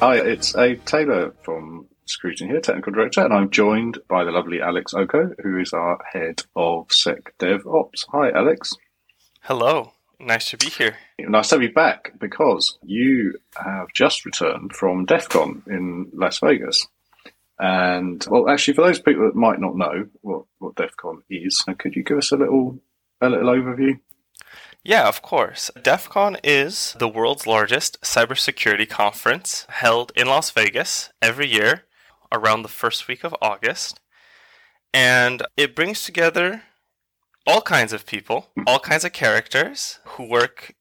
Hi, it's Abe Taylor from Scruton here, Technical Director, and I'm joined by the lovely Alex Oko, who is our Head of Sec Dev Ops. Hi, Alex. Hello. Nice to be here. Nice to be back because you have just returned from DEF CON in Las Vegas. And, well, actually, for those people that might not know what, what DEF CON is, could you give us a little, a little overview? Yeah, of course. DEF CON is the world's largest cybersecurity conference held in Las Vegas every year around the first week of August. And it brings together all kinds of people, all kinds of characters who work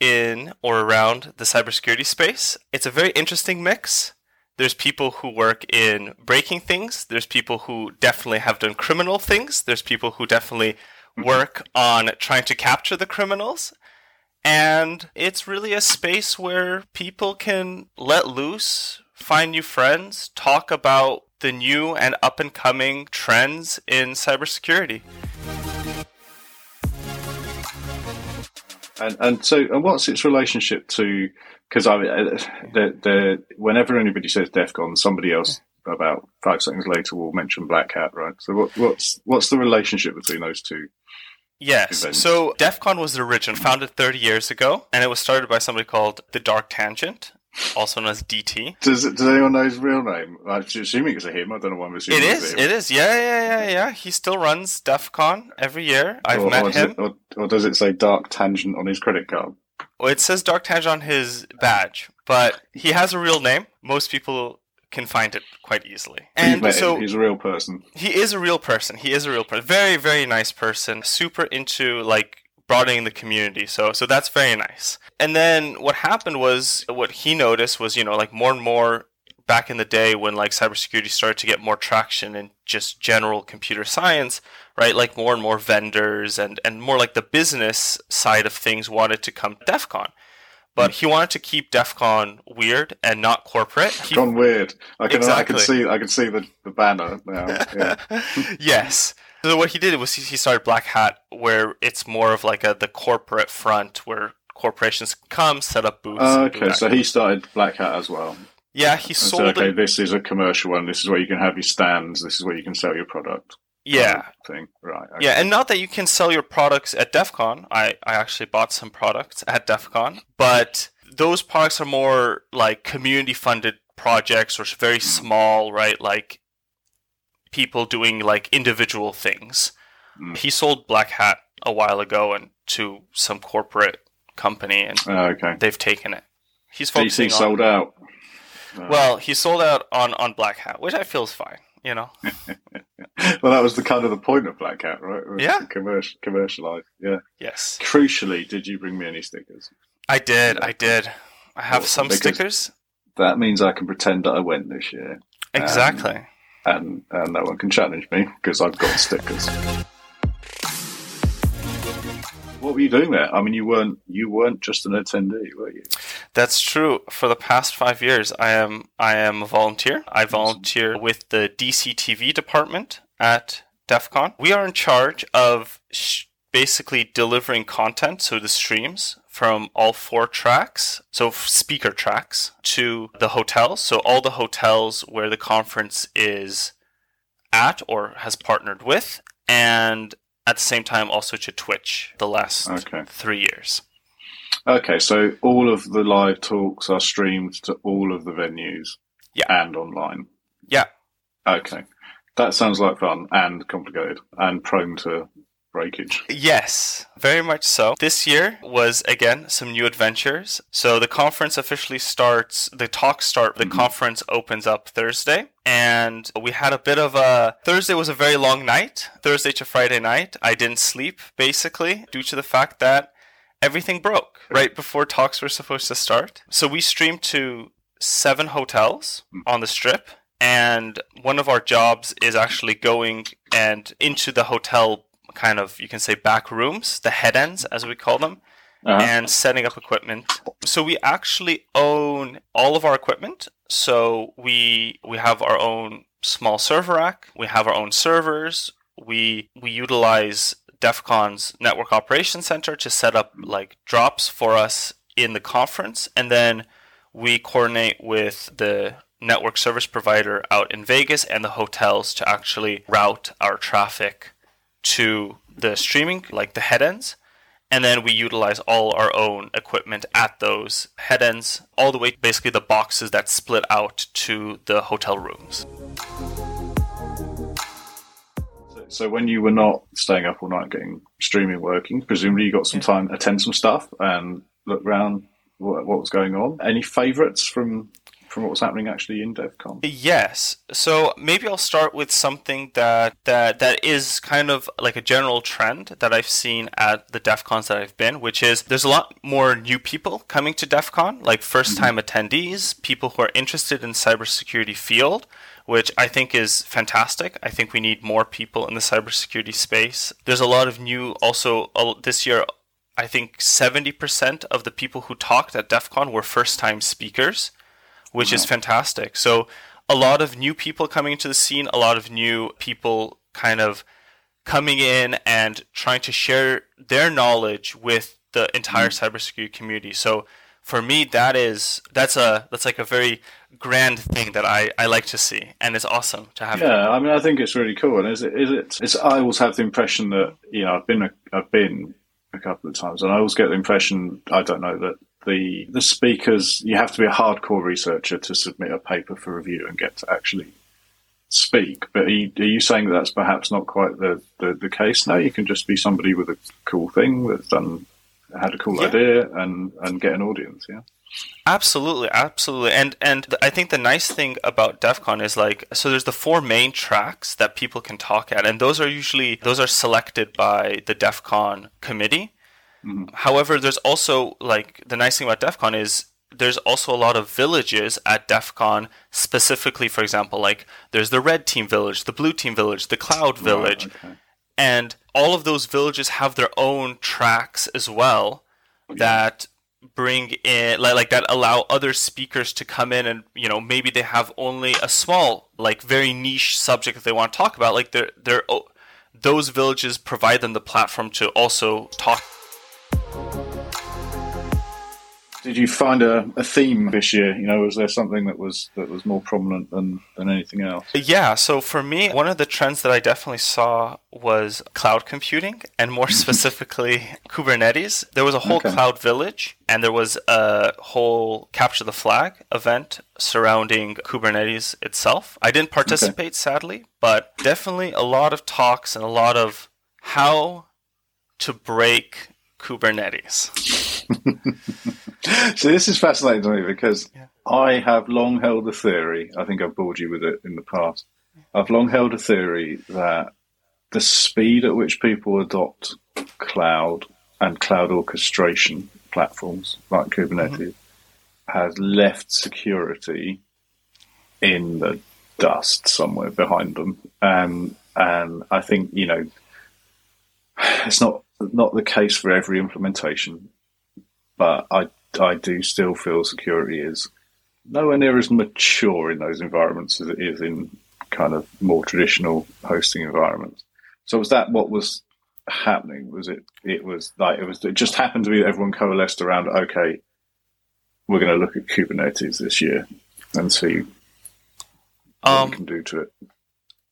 in or around the cybersecurity space. It's a very interesting mix. There's people who work in breaking things. There's people who definitely have done criminal things. There's people who definitely work on trying to capture the criminals. And it's really a space where people can let loose, find new friends, talk about the new and up and coming trends in cybersecurity. And and so and what's its relationship to because I uh, the the whenever anybody says DEF CON, somebody else about five seconds later we'll mention Black Hat, right? So what, what's what's the relationship between those two? Yes. events? So DEF CON was the origin, founded 30 years ago, and it was started by somebody called the Dark Tangent, also known as DT. Does does anyone know his real name? I'm assuming it's a him. I don't know why I'm assuming It him. It is. Yeah, yeah, yeah, yeah. He still runs DEF CON every year. I've or, or met does him. It, or, or does it say Dark Tangent on his credit card? Well, it says Dark Tangent on his badge, but he has a real name. Most people can find it quite easily. And met so he's a real person. he is a real person. He is a real person. Very, very nice person. Super into like broadening the community. So so that's very nice. And then what happened was what he noticed was, you know, like more and more back in the day when like cybersecurity started to get more traction in just general computer science, right? Like more and more vendors and, and more like the business side of things wanted to come to DEF CON. But he wanted to keep DEF CON weird and not corporate. He- Gone weird. I can I can see I can see the, the banner now. Yeah. yes. So what he did was he started Black Hat, where it's more of like a the corporate front where corporations come set up booths. Do okay, so he started Black Hat as well. yeah he sold said, okay, it. this is a commercial one. This is where you can have your stands. This is where you can sell your product. Yeah. thing. Right. okay. Yeah, and not that you can sell your products at DEF CON. I, I actually bought some products at DEF CON, but those products are more like community funded projects or very small, right? Like people doing like individual things. Mm. He sold Black Hat a while ago and to some corporate company and Oh, okay. they've taken it. He's DC focusing on sold out. well, he sold out on, on Black Hat, which I feel is fine, you know. well, that was the kind of the point of Black Hat, right? Yeah. Commercial, commercialize. Yeah. Yes. Crucially, did you bring me any stickers? I did, I did. I have Awesome, some stickers. That means I can pretend that I went this year, Exactly. and and no one can challenge me because I've got stickers. What were you doing there? I mean, you weren't you weren't just an attendee, were you? That's true. For the past five years, I am I am a volunteer. I volunteer with the DCTV department at DEF CON. We are in charge of sh- basically delivering content, so the streams from all four tracks, so speaker tracks, to the hotels. So all the hotels where the conference is at or has partnered with, and at the same time also to Twitch the last Okay. three years. Okay, so all of the live talks are streamed to all of the venues, Yeah. and online. Yeah. Okay, that sounds like fun and complicated and prone to breakage. Yes, very much so. This year was again some new adventures. So the conference officially starts, the talks start, the Mhm. conference opens up Thursday. And we had a bit of a Thursday was a very long night. Thursday to Friday night. I didn't sleep basically due to the fact that everything broke right before talks were supposed to start. So we streamed to seven hotels on the strip. And one of our jobs is actually going and into the hotel kind of you can say back rooms, the head ends as we call them, Uh-huh. and setting up equipment. So we actually own all of our equipment. So we we have our own small server rack, we have our own servers, we we utilize DEF CON's network operations center to set up like drops for us in the conference and then we coordinate with the network service provider out in Vegas and the hotels to actually route our traffic to the streaming, like the head ends. And then we utilize all our own equipment at those head ends, all the way basically the boxes that split out to the hotel rooms. So when you were not staying up all night getting streaming working, presumably you got some time to attend some stuff and look around what, what was going on. Any favourites from from what was happening actually in DEF CON? Yes. So maybe I'll start with something that, that that is kind of like a general trend that I've seen at the DEF CONs that I've been, which is there's a lot more new people coming to DEF CON, like first time mm-hmm. attendees, people who are interested in cybersecurity field which I think is fantastic. I think we need more people in the cybersecurity space. There's a lot of new, also this year, I think 70% of the people who talked at DEF CON were first time speakers, which is fantastic. So a lot of new people coming into the scene, a lot of new people kind of coming in and trying to share their knowledge with the entire mm-hmm. cybersecurity community. So for me that is that's a that's like a very grand thing that I, I like to see and it's awesome to have yeah I mean I think it's really cool and is it is it it's, I always have the impression that you know I've been a, I've been a couple of times and I always get the impression I don't know that the the speakers you have to be a hardcore researcher to submit a paper for review and get to actually speak but are you, are you saying that that's perhaps not quite the, the, the case now you can just be somebody with a cool thing that's done had a cool yeah. idea and and get an audience. Yeah. Absolutely, absolutely, and and I think the nice thing about DEF CON is like so. There's the four main tracks that people can talk at, and those are usually those are selected by the DEF CON committee. Mm-hmm. However, there's also like the nice thing about DEF CON is there's also a lot of villages at DEF CON specifically. For example, like there's the red team village, the blue team village, the cloud village. Right, okay and all of those villages have their own tracks as well that bring in like, like that allow other speakers to come in and you know maybe they have only a small like very niche subject that they want to talk about like they're they're those villages provide them the platform to also talk did you find a, a theme this year? You know, was there something that was that was more prominent than, than anything else? Yeah. So for me, one of the trends that I definitely saw was cloud computing, and more specifically Kubernetes. There was a whole okay. cloud village, and there was a whole capture the flag event surrounding Kubernetes itself. I didn't participate, okay. sadly, but definitely a lot of talks and a lot of how to break Kubernetes. so this is fascinating to me because yeah. I have long held a theory. I think I've bored you with it in the past. I've long held a theory that the speed at which people adopt cloud and cloud orchestration platforms like Kubernetes mm-hmm. has left security in the dust somewhere behind them. Um, and I think you know it's not not the case for every implementation, but I I do still feel security is nowhere near as mature in those environments as it is in kind of more traditional hosting environments. So was that what was happening? Was it? It was like it was. It just happened to be that everyone coalesced around. Okay, we're going to look at Kubernetes this year and see what um, we can do to it.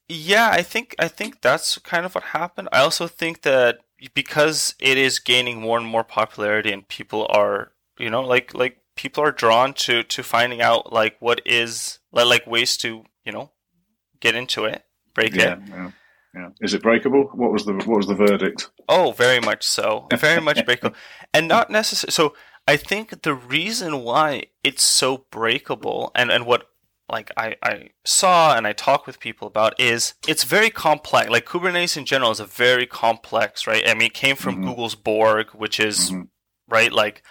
Yeah, I think I think that's kind of what happened. I also think that because it is gaining more and more popularity and people are you know like like people are drawn to to finding out like what is like ways to you know get into it break yeah, it yeah. Yeah. Is it breakable? What was the what was the verdict? Oh, very much so. Very much breakable. And not necessarily so I think the reason why it's so breakable and, and what like I, I saw and I talk with people about is it's very complex. Like Kubernetes in general is a very complex, right? I mean, it came from mm-hmm. Google's Borg, which is mm-hmm. right. Like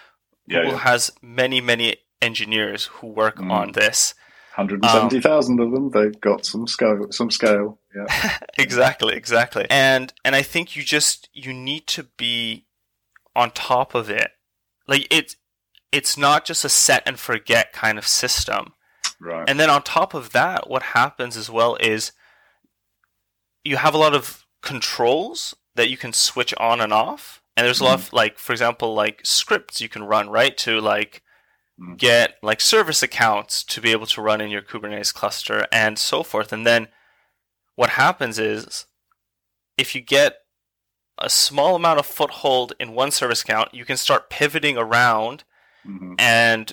yeah, Google yeah. has many, many engineers who work mm. on this. 170,000 um, of them. They've got some scale. Some scale. Yeah. exactly. Exactly. And and I think you just you need to be on top of it. Like it's it's not just a set and forget kind of system Right. And then on top of that, what happens as well is you have a lot of controls that you can switch on and off. And there's a lot of mm-hmm. like, for example, like scripts you can run, right? To like mm. get like service accounts to be able to run in your Kubernetes cluster and so forth. And then what happens is if you get a small amount of foothold in one service account, you can start pivoting around mm-hmm. and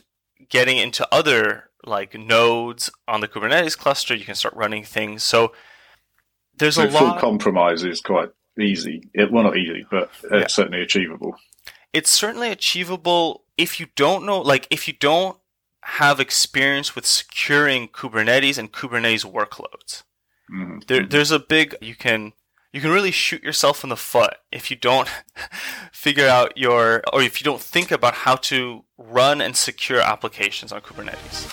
getting into other like nodes on the Kubernetes cluster. You can start running things. So there's so a full lot. compromise is quite easy. It, well, not easy, but yeah. certainly achievable. It's certainly achievable if you don't know, like if you don't have experience with securing Kubernetes and Kubernetes workloads. Mm-hmm. There, there's a big you can you can really shoot yourself in the foot if you don't figure out your or if you don't think about how to run and secure applications on Kubernetes.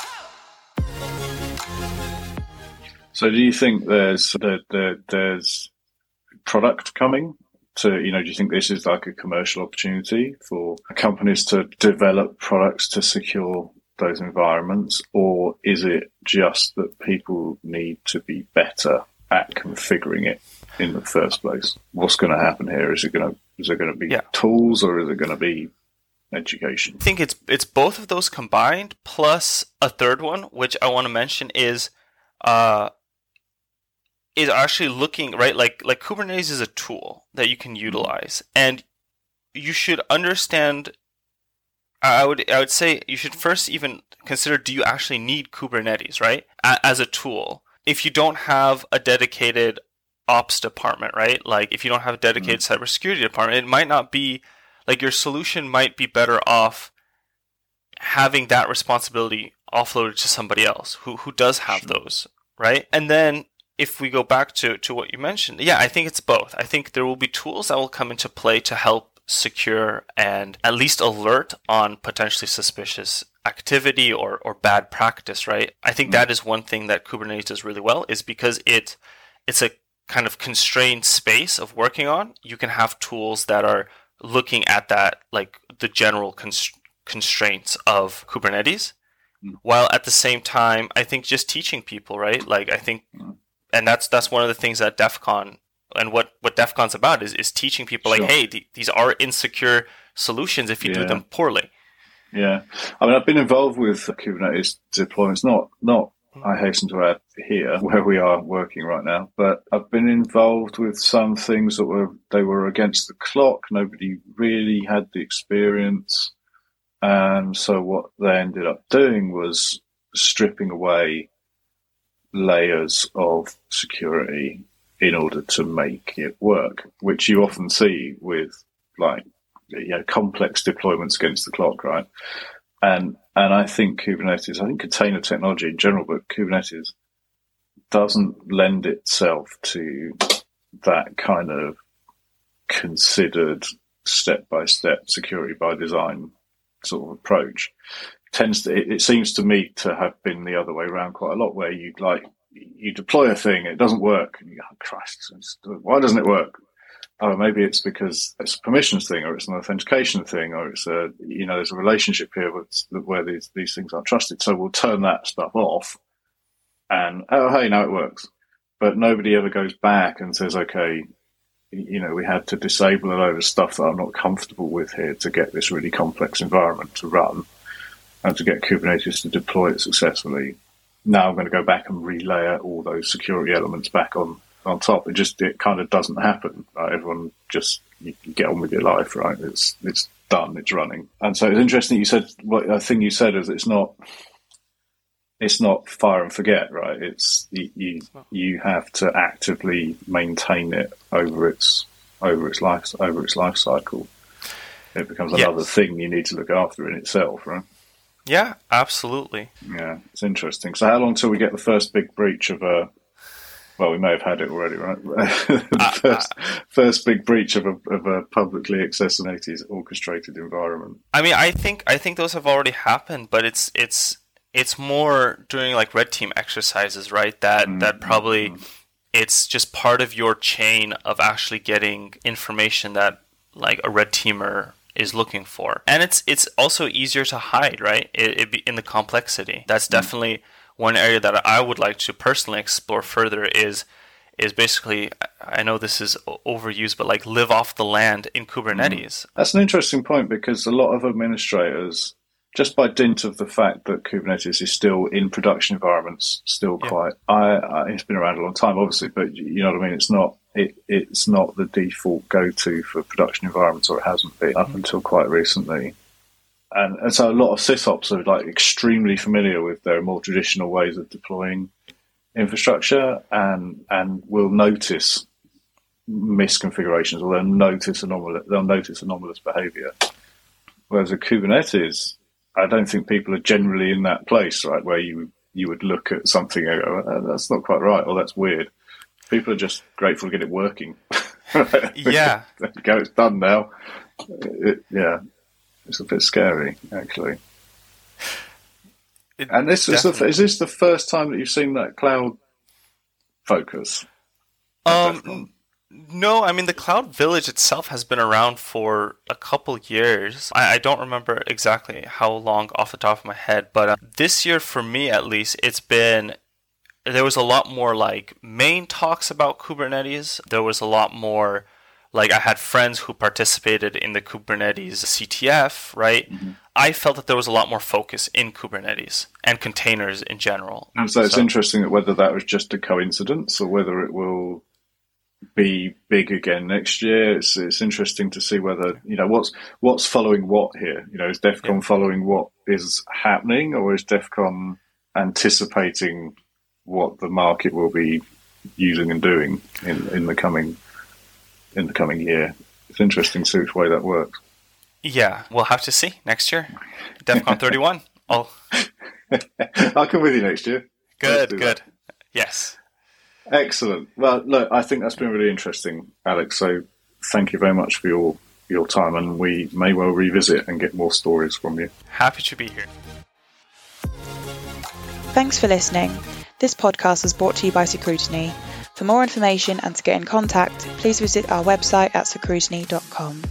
So, do you think there's the, there's product coming to you know? Do you think this is like a commercial opportunity for companies to develop products to secure those environments, or is it just that people need to be better at configuring it in the first place? What's going to happen here? Is it going to is it going to be yeah. tools, or is it going to be education? I think it's it's both of those combined, plus a third one, which I want to mention is. Uh, is actually looking right like like kubernetes is a tool that you can mm-hmm. utilize and you should understand I would I would say you should first even consider do you actually need Kubernetes, right? As a tool. If you don't have a dedicated ops department, right? Like if you don't have a dedicated mm-hmm. cybersecurity department, it might not be like your solution might be better off having that responsibility offloaded to somebody else who who does have those, right? And then if we go back to, to what you mentioned, yeah, I think it's both. I think there will be tools that will come into play to help secure and at least alert on potentially suspicious activity or, or bad practice, right? I think that is one thing that Kubernetes does really well is because it it's a kind of constrained space of working on. You can have tools that are looking at that like the general constraints of Kubernetes. Mm. While at the same time, I think just teaching people, right? Like I think, mm. And that's that's one of the things that DEF CON and what what DEF CON's about is is teaching people sure. like, hey, th- these are insecure solutions if you yeah. do them poorly. Yeah, I mean, I've been involved with Kubernetes deployments, not not hmm. I hasten to add here where we are working right now, but I've been involved with some things that were they were against the clock. Nobody really had the experience, and so what they ended up doing was stripping away layers of security in order to make it work, which you often see with like you know complex deployments against the clock, right? And and I think Kubernetes, I think container technology in general, but Kubernetes doesn't lend itself to that kind of considered step by step security by design sort of approach. Tends to it, it seems to me to have been the other way around quite a lot, where you'd like you deploy a thing, it doesn't work, and you go, oh, Christ, why doesn't it work? Oh, maybe it's because it's a permissions thing, or it's an authentication thing, or it's a you know there's a relationship here with, where these these things aren't trusted. So we'll turn that stuff off, and oh hey, now it works. But nobody ever goes back and says, okay, you know, we had to disable a load of stuff that I'm not comfortable with here to get this really complex environment to run to get Kubernetes to deploy it successfully now I'm going to go back and relayer all those security elements back on on top. It just it kind of doesn't happen. Right? Everyone just you get on with your life, right? It's it's done. It's running. And so it's interesting. You said what I think you said is it's not it's not fire and forget, right? It's you you, you have to actively maintain it over its over its life over its life cycle. It becomes another yes. thing you need to look after in itself, right? Yeah, absolutely. Yeah, it's interesting. So, how long till we get the first big breach of a? Well, we may have had it already, right? uh, first, uh, first big breach of a, of a publicly accessible orchestrated environment. I mean, I think I think those have already happened, but it's it's it's more doing like red team exercises, right? That mm-hmm. that probably mm-hmm. it's just part of your chain of actually getting information that like a red teamer is looking for. And it's it's also easier to hide, right? It, it in the complexity. That's mm definitely one area that I would like to personally explore further is is basically I know this is overused, but like live off the land in Kubernetes. Mm. That's an interesting point because a lot of administrators just by dint of the fact that Kubernetes is still in production environments, still yeah. quite. I, I, it's been around a long time, obviously, but you know what I mean. It's not. It, it's not the default go-to for production environments, or it hasn't been up mm-hmm. until quite recently. And, and so a lot of sysops are like extremely familiar with their more traditional ways of deploying infrastructure, and and will notice misconfigurations, or they'll notice anomalous. They'll notice anomalous behavior. Whereas a Kubernetes I don't think people are generally in that place, right, where you you would look at something and go, oh, "That's not quite right," or "That's weird." People are just grateful to get it working. yeah, there you go. It's done now. It, yeah, it's a bit scary, actually. It and this is, the, is this the first time that you've seen that cloud focus? Um, no, I mean the Cloud Village itself has been around for a couple years. I, I don't remember exactly how long off the top of my head, but uh, this year for me at least, it's been there was a lot more like main talks about Kubernetes. There was a lot more like I had friends who participated in the Kubernetes CTF, right? Mm-hmm. I felt that there was a lot more focus in Kubernetes and containers in general. And so it's so, interesting that whether that was just a coincidence or whether it will be big again next year. It's it's interesting to see whether you know what's what's following what here. You know, is DefCon yeah. following what is happening, or is DefCon anticipating what the market will be using and doing in, in the coming in the coming year? It's interesting to see which way that works. Yeah, we'll have to see next year. DEF CON 31. I'll I'll come with you next year. Good, good. That. Yes. Excellent. Well, look, I think that's been really interesting, Alex. So thank you very much for your your time, and we may well revisit and get more stories from you. Happy to be here. Thanks for listening. This podcast was brought to you by Security. For more information and to get in contact, please visit our website at security.com.